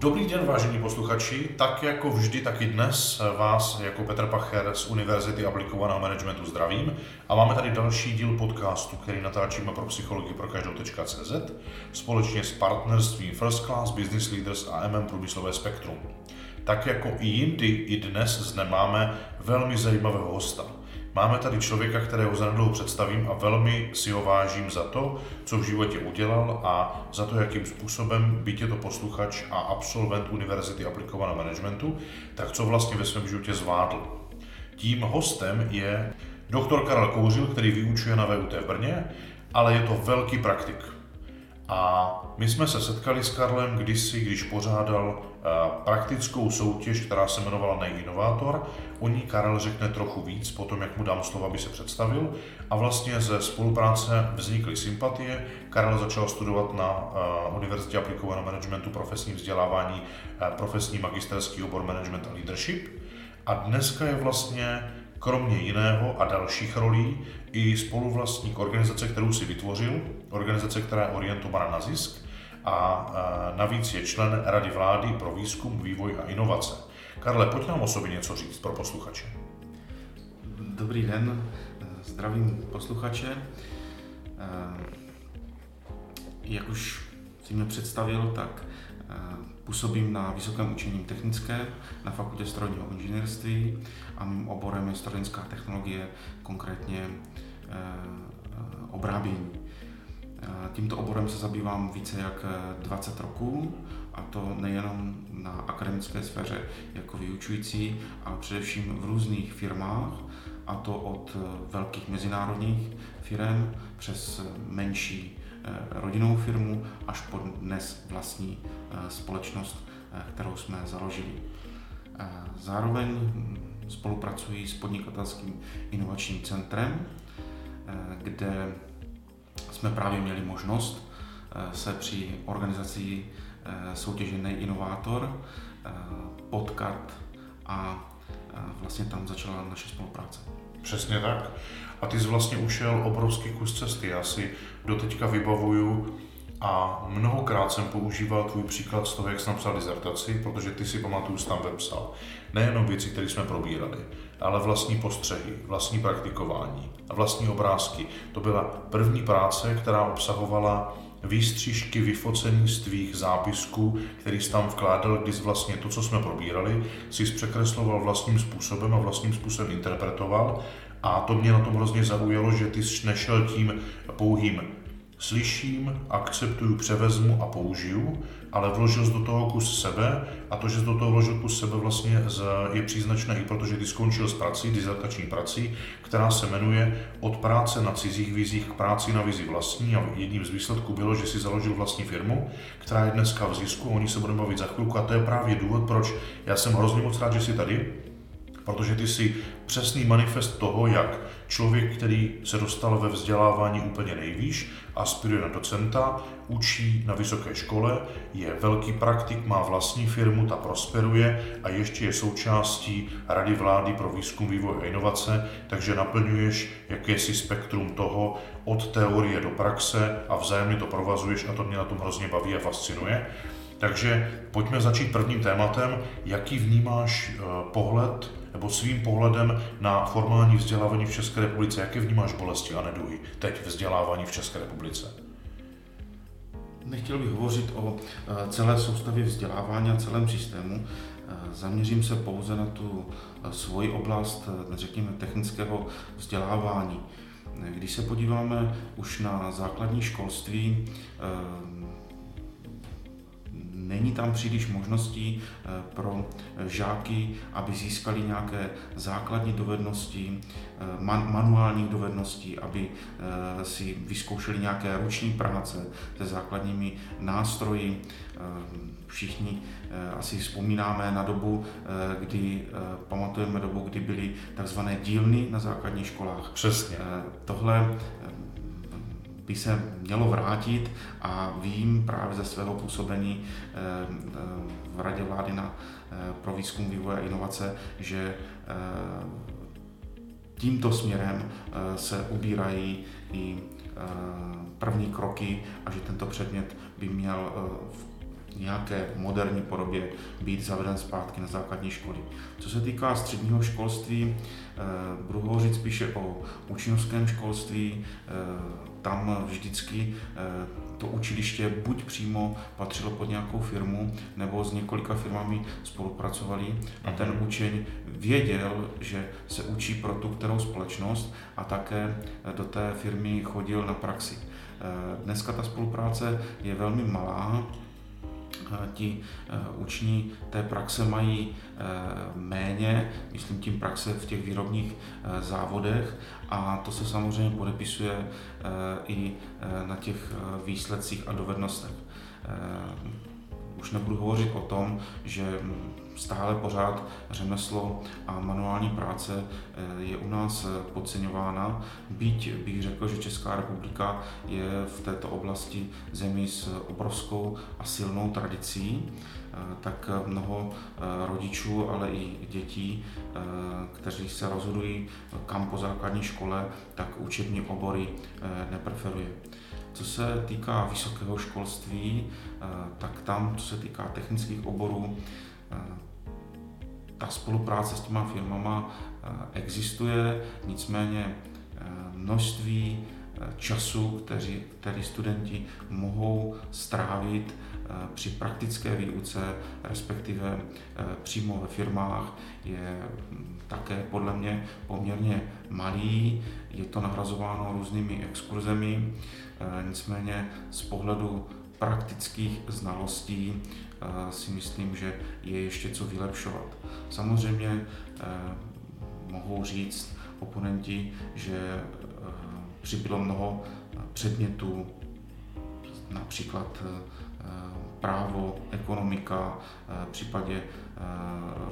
Dobrý den, vážení posluchači. Tak jako vždy, tak i dnes vás jako Petr Pacher z Univerzity aplikovaného managementu zdravím a máme tady další díl podcastu, který natáčíme pro psychologii pro každou.cz společně s partnerstvím First Class, Business Leaders a MM Průmyslové spektrum. Tak jako i jindy, i dnes zde máme velmi zajímavého hosta – Máme tady člověka, kterého zanedlouho představím a velmi si ho vážím za to, co v životě udělal a za to, jakým způsobem, byť je to posluchač a absolvent Univerzity aplikovaného managementu, tak co vlastně ve svém životě zvládl. Tím hostem je doktor Karel Kouřil, který vyučuje na VUT v Brně, ale je to velký praktik. A my jsme se setkali s Karlem kdysi, když pořádal eh, praktickou soutěž, která se jmenovala Nejinovátor. O ní Karel řekne trochu víc, potom jak mu dám slovo, aby se představil. A vlastně ze spolupráce vznikly sympatie. Karel začal studovat na eh, Univerzitě aplikovaného managementu profesní vzdělávání, eh, profesní magisterský obor management a leadership. A dneska je vlastně kromě jiného a dalších rolí i spoluvlastník organizace, kterou si vytvořil, organizace, která je orientovaná na zisk a navíc je člen Rady vlády pro výzkum, vývoj a inovace. Karle, pojď nám o sobě něco říct pro posluchače. Dobrý den, zdravím posluchače. Jak už si mě představil, tak Působím na Vysokém učení technické na Fakultě strojního inženýrství a mým oborem je strojnická technologie, konkrétně eh, obrábění. Eh, tímto oborem se zabývám více jak 20 eh, roků a to nejenom na akademické sféře jako vyučující, ale především v různých firmách a to od velkých mezinárodních firm přes menší rodinnou firmu až po dnes vlastní společnost, kterou jsme založili. Zároveň spolupracuji s podnikatelským inovačním centrem, kde jsme právě měli možnost se při organizaci soutěže Nejinovátor potkat a vlastně tam začala naše spolupráce. Přesně tak. A ty jsi vlastně ušel obrovský kus cesty. Já si doteďka vybavuju a mnohokrát jsem používal tvůj příklad z toho, jak jsi napsal dizertaci, protože ty si pamatuju, jsi tam vepsal. Nejenom věci, které jsme probírali, ale vlastní postřehy, vlastní praktikování a vlastní obrázky. To byla první práce, která obsahovala výstřižky vyfocení z tvých zápisků, který jsi tam vkládal, když vlastně to, co jsme probírali, si překresloval vlastním způsobem a vlastním způsobem interpretoval. A to mě na tom hrozně zaujalo, že ty jsi nešel tím pouhým slyším, akceptuju, převezmu a použiju, ale vložil jsi do toho kus sebe a to, že jsi do toho vložil kus sebe vlastně je příznačné i protože ty skončil s prací, dizertační prací, která se jmenuje Od práce na cizích vizích k práci na vizi vlastní a jedním z výsledků bylo, že si založil vlastní firmu, která je dneska v zisku, o ní se budeme bavit za chvilku a to je právě důvod, proč já jsem hrozně moc rád, že jsi tady, protože ty jsi přesný manifest toho, jak člověk, který se dostal ve vzdělávání úplně nejvýš, aspiruje na docenta, učí na vysoké škole, je velký praktik, má vlastní firmu, ta prosperuje a ještě je součástí Rady vlády pro výzkum, vývoj a inovace, takže naplňuješ jakési spektrum toho od teorie do praxe a vzájemně to provazuješ a to mě na tom hrozně baví a fascinuje. Takže pojďme začít prvním tématem. Jaký vnímáš eh, pohled nebo svým pohledem na formální vzdělávání v České republice? Jaké vnímáš bolesti a neduhy teď vzdělávání v České republice? Nechtěl bych hovořit o eh, celé soustavě vzdělávání a celém systému. Eh, zaměřím se pouze na tu svoji oblast, řekněme, technického vzdělávání. Když se podíváme už na základní školství, Není tam příliš možností eh, pro eh, žáky, aby získali nějaké základní dovednosti, eh, manuálních dovedností, aby si vyzkoušeli nějaké ruční práce se základními nástroji. Všichni asi vzpomínáme na dobu, kdy pamatujeme dobu, kdy byly takzvané dílny na základních školách. Přesně. Tohle by se mělo vrátit a vím právě ze svého působení eh, eh, v Radě vlády na, eh, pro výzkum, vývoj a inovace, že tímto směrem se ubírají i první kroky a že tento předmět by měl nějaké moderní podobě být zaveden zpátky na základní školy. Co se týká středního školství, eh, budu hovořit spíše o učňovském školství. Eh, tam vždycky eh, to učiliště buď přímo patřilo pod nějakou firmu, nebo s několika firmami spolupracovali a ten mhm. učeň věděl, že se učí pro tu kterou společnost a také do té firmy chodil na praxi. Dneska ta spolupráce je velmi malá, ti eh, uční té praxe mají eh, méně, myslím tím praxe v těch výrobních eh, závodech a to se samozřejmě podepisuje i na těch výsledcích a dovednostech. Už nebudu hovořit o tom, že stále pořád řemeslo a manuální práce eh, je u nás eh, podceňována, byť bych řekl, že Česká republika je v této oblasti zemí s obrovskou a silnou tradicí, eh, tak mnoho rodičů, ale i dětí, kteří se rozhodují kam po základní škole, tak učební obory nepreferuje. Co se týká vysokého školství, tak tam, co se týká technických oborů, ta spolupráce s těma firmama eh, existuje, nicméně eh, množství eh, času, který, který studenti mohou strávit při praktické výuce, respektive přímo ve firmách, je hm, také podle mě poměrně malý. Je to nahrazováno různými exkurzemi, nicméně z pohledu praktických znalostí si myslím, že je ještě co vylepšovat. Samozřejmě eh, mohou říct oponenti, že eh, přibylo mnoho předmětů, například eh, právo, ekonomika, v případě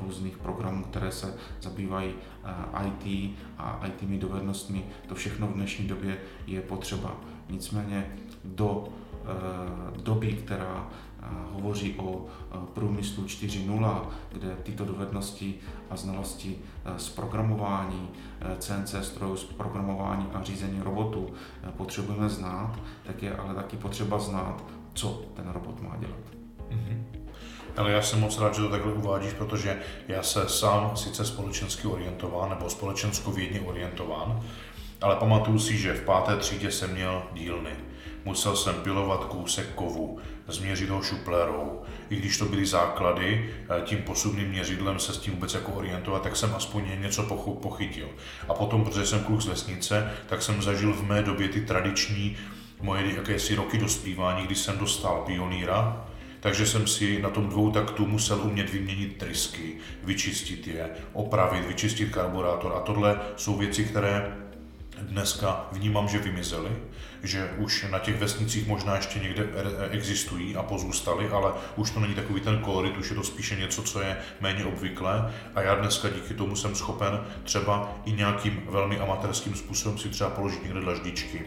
různých programů, které se zabývají IT a IT dovednostmi. To všechno v dnešní době je potřeba. Nicméně do doby, která hovoří o průmyslu 4.0, kde tyto dovednosti a znalosti e, z programování, CNC e, strojů, z programování a řízení robotu e, potřebujeme znát, tak je ale taky potřeba znát, co ten robot má dělat. Mm-hmm. Ale já jsem moc rád, že to takhle uvádíš, protože já se sám sice společensky orientován nebo společensko-vědně orientován, ale pamatuju si, že v páté třídě jsem měl dílny. Musel jsem pilovat kousek kovu, změřit ho šuplérou. I když to byly základy, eh, tím posuvným měřidlem se s tím vůbec jako orientovat, tak jsem aspoň něco pochytil. A potom, protože jsem kluk z vesnice, tak jsem zažil v mé době ty tradiční moje jakési roky dospívání, kdy jsem dostal pionýra, takže jsem si na tom dvou taktu musel umět vyměnit trysky, vyčistit je, opravit, vyčistit karburátor a tohle jsou věci, které dneska vnímám, že vymizely, že už na těch vesnicích možná ještě někde existují a pozůstaly, ale už to není takový ten kolorit, už je to spíše něco, co je méně obvyklé. A já dneska díky tomu jsem schopen třeba i nějakým velmi amatérským způsobem si třeba položit někde dlaždičky,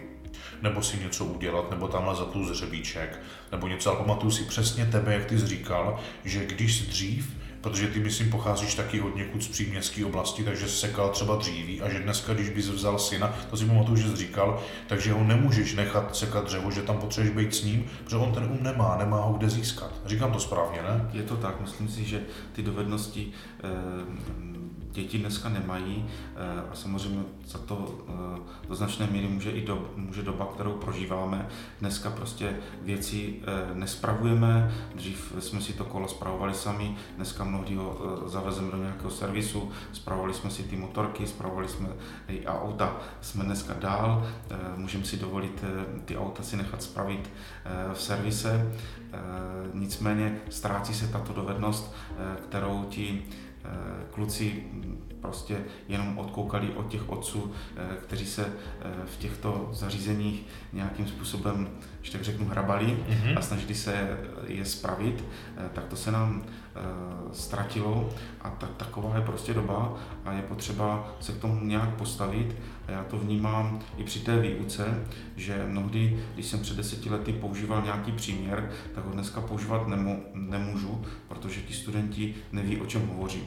nebo si něco udělat, nebo tamhle zatluz řebíček, nebo něco, ale pamatuju si přesně tebe, jak ty jsi říkal, že když dřív protože ty, myslím, pocházíš taky od někud z příměstské oblasti, takže sekal třeba dříví a že dneska, když bys vzal syna, to si pamatuju, že jsi říkal, takže ho nemůžeš nechat sekat dřevo, že tam potřebuješ být s ním, protože on ten um nemá, nemá ho kde získat. Říkám to správně, ne? Je to tak, myslím si, že ty dovednosti eh, děti dneska nemají eh, a samozřejmě za to eh, do značné míry může i do, může doba, kterou prožíváme. Dneska prostě věci eh, nespravujeme, dřív jsme si to kolo spravovali sami, dneska mnohdy ho zavezeme do nějakého servisu, spravovali jsme si ty motorky, spravovali jsme i auta, jsme dneska dál, můžeme si dovolit ty auta si nechat spravit v servise, nicméně ztrácí se tato dovednost, kterou ti kluci prostě jenom odkoukali od těch otců, eh, kteří se eh, v těchto zařízeních nějakým způsobem, že tak řeknu, hrabali mm-hmm. a snažili se je spravit, tak to se nám ztratilo a ta, taková je prostě doba a je potřeba se k tomu nějak postavit a já to vnímám i při té výuce, že mnohdy, když jsem před deseti lety používal nějaký příměr, tak ho dneska používat nemu, nemůžu, protože ti studenti neví, o čem hovořím.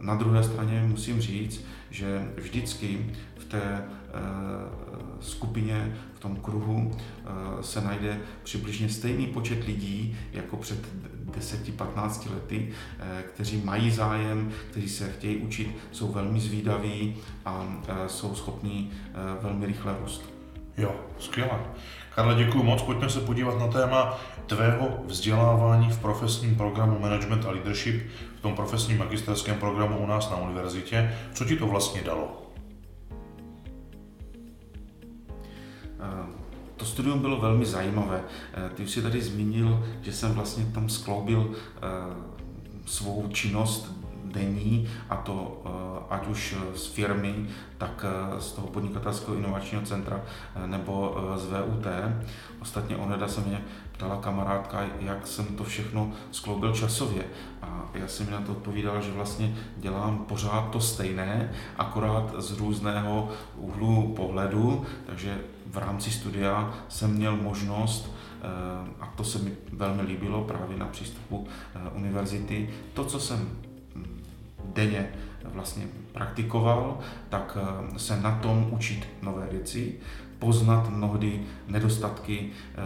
Na druhé straně musím říct, že vždycky v té skupině, v tom kruhu se najde přibližně stejný počet lidí jako před 10-15 lety, kteří mají zájem, kteří se chtějí učit, jsou velmi zvídaví a jsou schopní velmi rychle růst. Jo, skvěle. Karle, děkuji moc. Pojďme se podívat na téma tvého vzdělávání v profesním programu Management a Leadership, v tom profesním magisterském programu u nás na univerzitě. Co ti to vlastně dalo? Eh, to studium bylo velmi zajímavé. Eh, ty už si tady zmínil, že jsem vlastně tam skloubil eh, svou činnost denní, a to ať už z firmy, tak z toho podnikatelského inovačního centra nebo z VUT. Ostatně oneda se mě ptala kamarádka, jak jsem to všechno skloubil časově. A já jsem mi na to odpovídal, že vlastně dělám pořád to stejné, akorát z různého úhlu pohledu, takže v rámci studia jsem měl možnost a to se mi velmi líbilo právě na přístupu univerzity. To, co jsem denně vlastně praktikoval, tak eh, se na tom učit nové věci, poznat mnohdy nedostatky eh,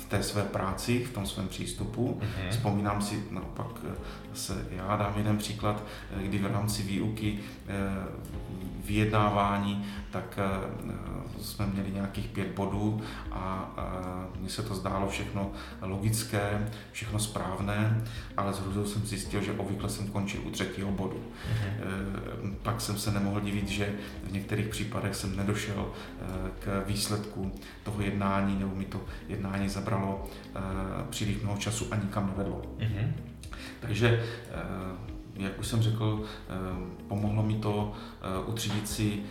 v té své práci, v tom svém přístupu. Mm-hmm. Vzpomínám si naopak, eh, se, já dám jeden příklad, kdy v rámci výuky vyjednávání, tak jsme měli nějakých pět bodů a mně se to zdálo všechno logické, všechno správné, ale s hrůzou jsem zjistil, že obvykle jsem končil u třetího bodu. Mm-hmm. Pak jsem se nemohl divit, že v některých případech jsem nedošel k výsledku toho jednání, nebo mi to jednání zabralo příliš mnoho času a nikam nevedlo. Mm-hmm. Takže jak už jsem řekl, pomohlo mi to utřídit si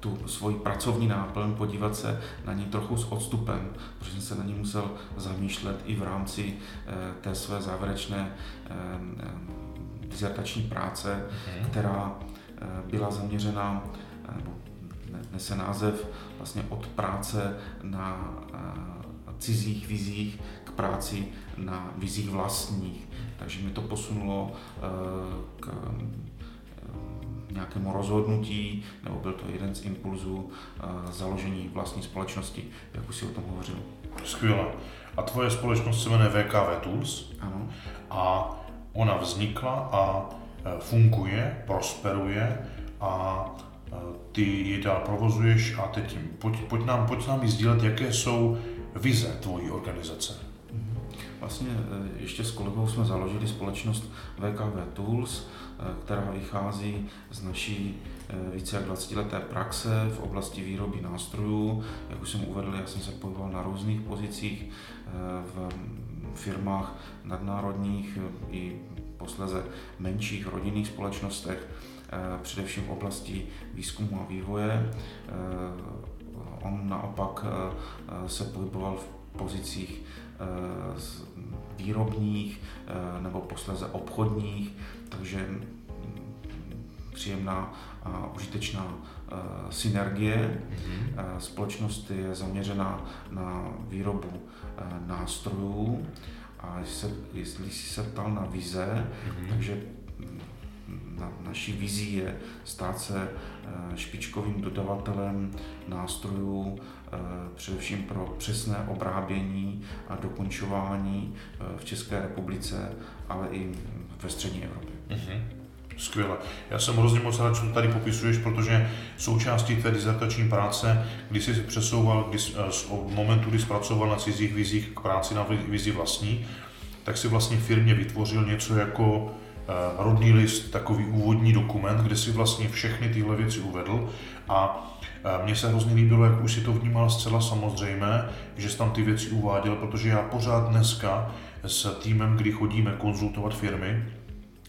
tu svoji pracovní náplň, podívat se na ní trochu s odstupem, protože jsem se na ní musel zamýšlet i v rámci eh, té své závěrečné eh, eh, dizertační práce, okay. která byla zaměřena, nebo nese název vlastně od práce na cizích vizích k práci na vizích vlastních. Takže mi to posunulo k nějakému rozhodnutí, nebo byl to jeden z impulzů uh, založení vlastní společnosti, jak už si o tom hovořil. Skvěle. A tvoje společnost se jmenuje VKV Tools. Ano. A ona vznikla a funguje, prosperuje a ty ji dál provozuješ a teď pojď, pojď, nám, pojď nám sdílet, jaké jsou vize tvojí organizace. Vlastně e, ještě s kolegou jsme založili společnost VKV Tools, Eh, která vychází z naší eh, více jak 20 leté praxe v oblasti výroby nástrojů. Jak už jsem uvedl, já jsem se pohyboval na různých pozicích v firmách nadnárodních i posleze menších rodinných společnostech, především v oblasti výzkumu a vývoje. On naopak se pohyboval v pozicích výrobních nebo posléze obchodních, takže příjemná a užitečná eh, synergie. Mm-hmm. Společnost je zaměřena na výrobu eh, nástrojů a se, jestli jsi se ptal na vize, mm-hmm. takže na, naší vizí je stát se špičkovým dodavatelem nástrojů, především pro přesné obrábění a dokončování v České republice, ale i ve střední Evropě. Mm-hmm. Skvěle. Já jsem hrozně moc rád, co tady popisuješ, protože součástí té dizertační práce, kdy jsi přesouval kdy, eh, od momentu, kdy zpracoval na cizích vizích k práci na vizi vlastní, tak si vlastně firmě vytvořil něco jako eh, rodný list, takový úvodní dokument, kde si vlastně všechny tyhle věci uvedl. A eh, mně se hrozně líbilo, jak už si to vnímal zcela samozřejmé, že jsi tam ty věci uváděl, protože já pořád dneska s týmem, kdy chodíme konzultovat firmy,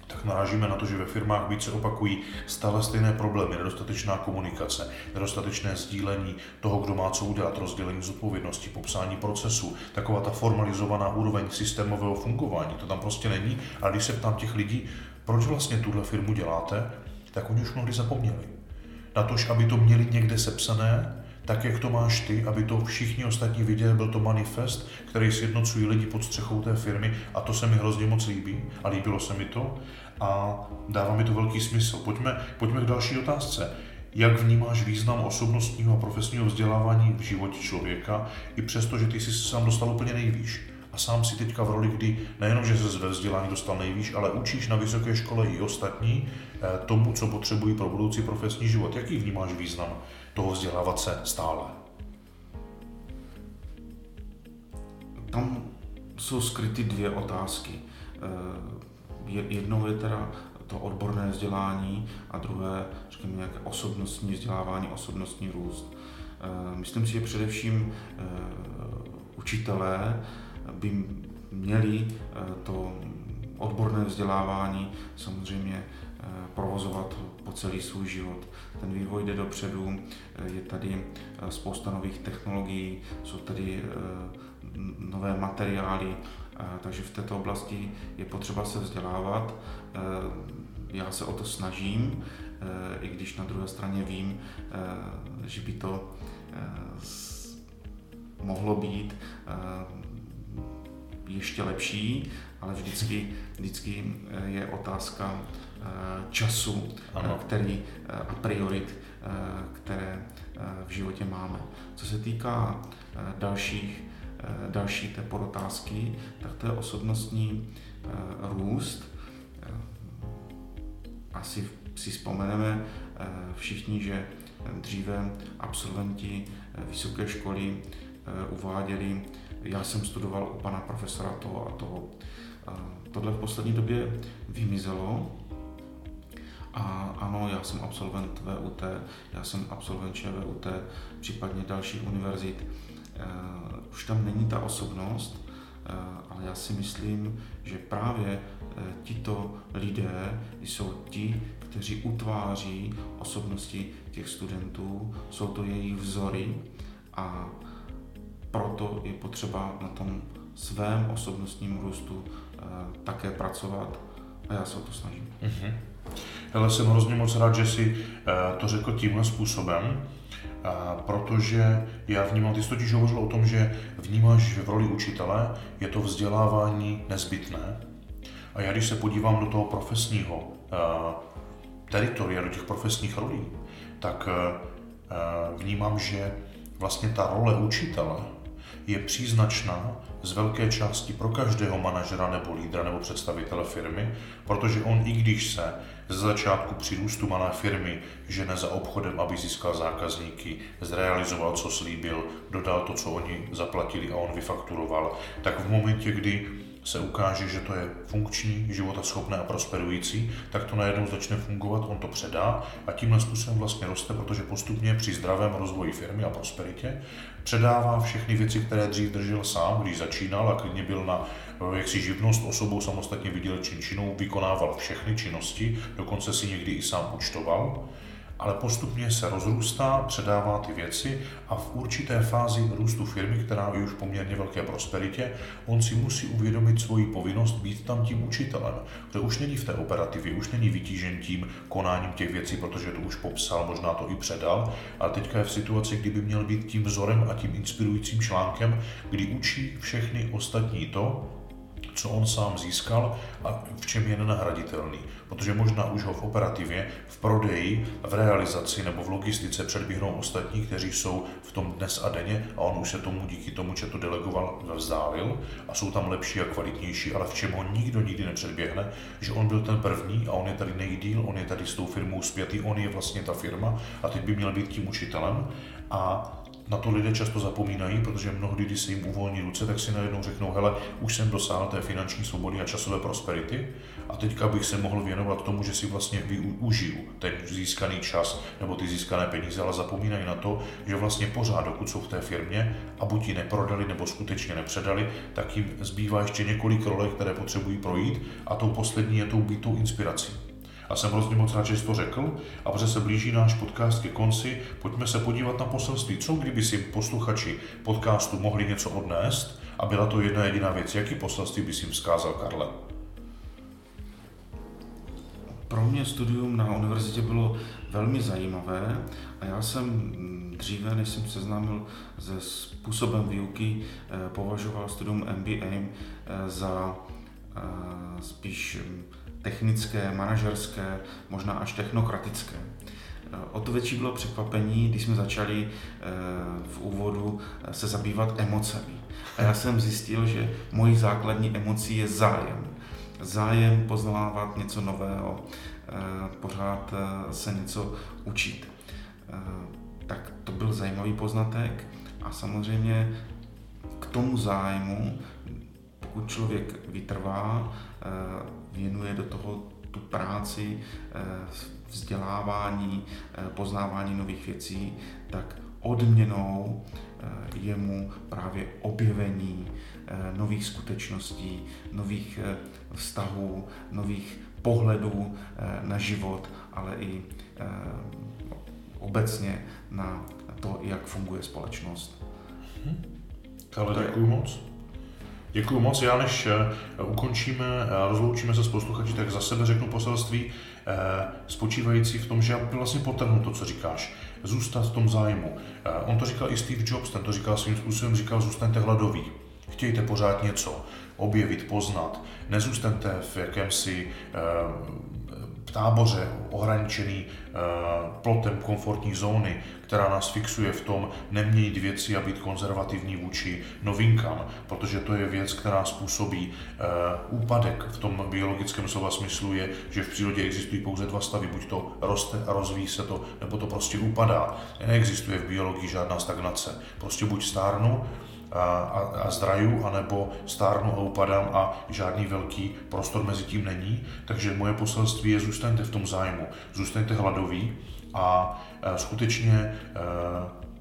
tak narážíme na to, že ve firmách více opakují stále stejné problémy, nedostatečná komunikace, nedostatečné sdílení toho, kdo má co udělat, rozdělení zodpovědnosti, popsání procesu, taková ta formalizovaná úroveň systémového fungování, to tam prostě není. A když se ptám těch lidí, proč vlastně tuhle firmu děláte, tak oni už mnohdy zapomněli. Na to, aby to měli někde sepsané, tak, jak to máš ty, aby to všichni ostatní viděli, byl to manifest, který sjednocují lidi pod střechou té firmy a to se mi hrozně moc líbí a líbilo se mi to a dává mi to velký smysl. Pojďme, pojďme k další otázce. Jak vnímáš význam osobnostního a profesního vzdělávání v životě člověka, i přesto, že ty jsi se sám dostal úplně nejvýš? A sám si teďka v roli, kdy nejenom, že se ve vzdělání dostal nejvýš, ale učíš na vysoké škole i ostatní eh, tomu, co potřebují pro budoucí profesní život. Jaký vnímáš význam toho vzdělávat se stále? Tam jsou skryty dvě otázky. Eh, jednou je teda to odborné vzdělání a druhé, řekněme, nějaké osobnostní vzdělávání, osobnostní růst. Eh, myslím si, že především učitelé by měli to odborné vzdělávání samozřejmě provozovat po celý svůj život. Ten vývoj jde dopředu, je tady eh, spousta nových technologií, jsou tady eh, nové materiály, eh, takže v této oblasti je potřeba se vzdělávat. Já se o to snažím, i když na druhé straně vím, že by to mohlo být ještě lepší, ale vždycky, vždycky je otázka Eh, času, eh, ano. který eh, a priorit, které v životě máme. Co se týká dalších, další té podotázky, tak to je osobnostní růst. Asi si vzpomeneme všichni, že dříve absolventi vysoké školy uváděli, já jsem studoval u pana profesora toho a toho. Tohle v poslední době vymizelo, a ano, já jsem absolvent VUT, já jsem absolvent ČVUT, případně dalších univerzit. Uh, už tam není ta osobnost, uh, ale já si myslím, že právě uh, tito lidé jsou ti, kteří utváří osobnosti těch studentů, jsou to jejich vzory a proto je potřeba na tom svém osobnostním růstu také pracovat a já se o to snažím. Mm-hmm. Hele, jsem hrozně moc rád, že si eh, to řekl tímhle způsobem, eh, protože já vnímám, ty jsi totiž hovořil o tom, že vnímáš, že v roli učitele je to vzdělávání nezbytné. A já když se podívám do toho profesního eh, teritoria, do těch profesních rolí, tak vnímám, že vlastně ta role učitele je příznačná z velké části pro každého manažera nebo lídra nebo představitele firmy, protože on i když se ze začátku při růstu malé firmy žene za obchodem, aby získal zákazníky, zrealizoval, co slíbil, dodal to, co oni zaplatili a on vyfakturoval, tak v momentě, kdy se ukáže, že to je funkční, životaschopné a prosperující, tak to najednou začne fungovat, on to předá a tímhle způsobem vlastně roste, protože postupně při zdravém rozvoji firmy a prosperitě předává všechny věci, které dřív držel sám, když začínal a klidně byl na jaksi živnost osobou samostatně vydělečnou činou, vykonával všechny činnosti, dokonce si někdy i sám účtoval ale postupně se rozrůstá, předává ty věci a v určité fázi růstu firmy, která je už poměrně velké prosperitě, on si musí uvědomit svoji povinnost být tam tím učitelem, protože už není v té operativě, už není vytížen tím konáním těch věcí, protože to už popsal, možná to i předal, ale teďka je v situaci, kdyby měl být tím vzorem a tím inspirujícím článkem, kdy učí všechny ostatní to, co on sám získal a v čem je nenahraditelný. Protože možná už ho v operativě, v prodeji, v realizaci nebo v logistice předběhnou ostatní, kteří jsou v tom dnes a denně a on už se tomu díky tomu, že to delegoval, vzdálil a jsou tam lepší a kvalitnější, ale v čem ho nikdo nikdy nepředběhne, že on byl ten první a on je tady nejdíl, on je tady s tou firmou zpětý, on je vlastně ta firma a teď by měl být tím učitelem a na to lidé často zapomínají, protože mnohdy, když se jim uvolní ruce, tak si najednou řeknou, hele, už jsem dosáhl té finanční svobody a časové prosperity a teďka bych se mohl věnovat tomu, že si vlastně využiju ten získaný čas nebo ty získané peníze, ale zapomínají na to, že vlastně pořád, dokud jsou v té firmě a buď ji neprodali nebo skutečně nepředali, tak jim zbývá ještě několik rolek, které potřebují projít a tou poslední je tou být tou inspirací. A jsem hrozně moc rád, že jsi to řekl. A protože se blíží náš podcast ke konci, pojďme se podívat na poselství. Co kdyby si posluchači podcastu mohli něco odnést a byla to jedna jediná věc? Jaký poselství by si jim vzkázal, Karle? Pro mě studium na univerzitě bylo velmi zajímavé a já jsem mm, dříve, než jsem seznámil se způsobem výuky, považoval studium MBA za spíš technické, manažerské, možná až technokratické. O to větší bylo překvapení, když jsme začali v úvodu se zabývat emocemi. A já jsem zjistil, že mojí základní emocí je zájem. Zájem poznávat něco nového, pořád se něco učit. Tak to byl zajímavý poznatek a samozřejmě k tomu zájmu, pokud člověk vytrvá, věnuje do toho tu práci, vzdělávání, poznávání nových věcí, tak odměnou je mu právě objevení nových skutečností, nových vztahů, nových pohledů na život, ale i obecně na to, jak funguje společnost. Hmm. Ale děkuji moc. Děkuji moc. Já než ukončíme a rozloučíme se s posluchači, tak za sebe řeknu poselství spočívající v tom, že já vlastně potrhnu to, co říkáš zůstat v tom zájmu. On to říkal i Steve Jobs, ten to říkal svým způsobem, říkal, zůstaňte hladoví, chtějte pořád něco, objevit, poznat, nezůstaňte v jakémsi táboře ohraničený plotem komfortní zóny, která nás fixuje v tom neměnit věci a být konzervativní vůči novinkám, protože to je věc, která způsobí uh, úpadek v tom biologickém slova smyslu je, že v přírodě existují pouze dva stavy, buď to roste a rozvíjí se to, nebo to prostě upadá. Neexistuje v biologii žádná stagnace. Prostě buď stárnu a, a, a zdraju, anebo stárnu a upadám a žádný velký prostor mezi tím není. Takže moje poselství je zůstaňte v tom zájmu, zůstaňte hladoví a skutečně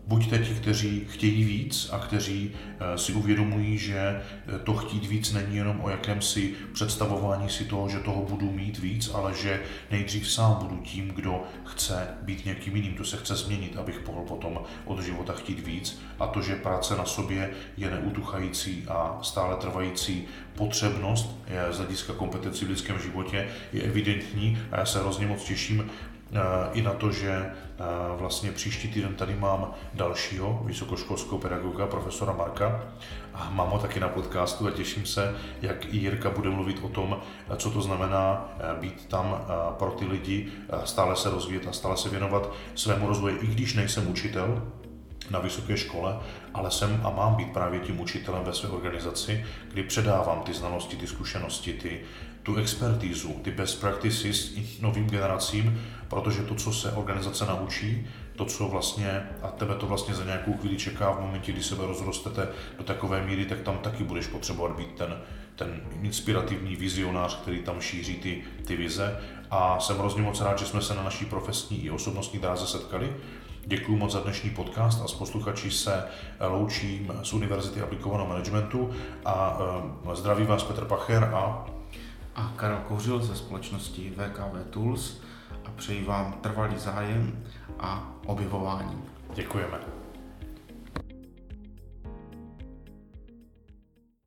buďte ti, kteří chtějí víc a kteří si uvědomují, že to chtít víc není jenom o jakémsi představování si toho, že toho budu mít víc, ale že nejdřív sám budu tím, kdo chce být někým jiným, kdo se chce změnit, abych mohl potom od života chtít víc. A to, že práce na sobě je neutuchající a stále trvající potřebnost je z hlediska kompetenci v lidském životě, je evidentní a já se hrozně moc těším i na to, že vlastně příští týden tady mám dalšího vysokoškolského pedagoga, profesora Marka, a mám ho taky na podcastu a těším se, jak i Jirka bude mluvit o tom, co to znamená být tam pro ty lidi, stále se rozvíjet a stále se věnovat svému rozvoji, i když nejsem učitel, na vysoké škole, ale jsem a mám být právě tím učitelem ve své organizaci, kdy předávám ty znalosti, ty zkušenosti, ty, tu expertízu, ty best practices novým generacím, protože to, co se organizace naučí, to, co vlastně, a tebe to vlastně za nějakou chvíli čeká v momentě, kdy sebe rozrostete do takové míry, tak tam taky budeš potřebovat být ten, ten inspirativní vizionář, který tam šíří ty, ty vize. A jsem hrozně moc rád, že jsme se na naší profesní i osobnostní dráze setkali. Děkuji moc za dnešní podcast a s posluchači se loučím z Univerzity aplikovaného managementu a zdraví vás Petr Pacher a a Karel Kouřil ze společnosti VKV Tools a přeji vám trvalý zájem a objevování. Děkujeme.